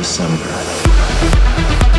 December.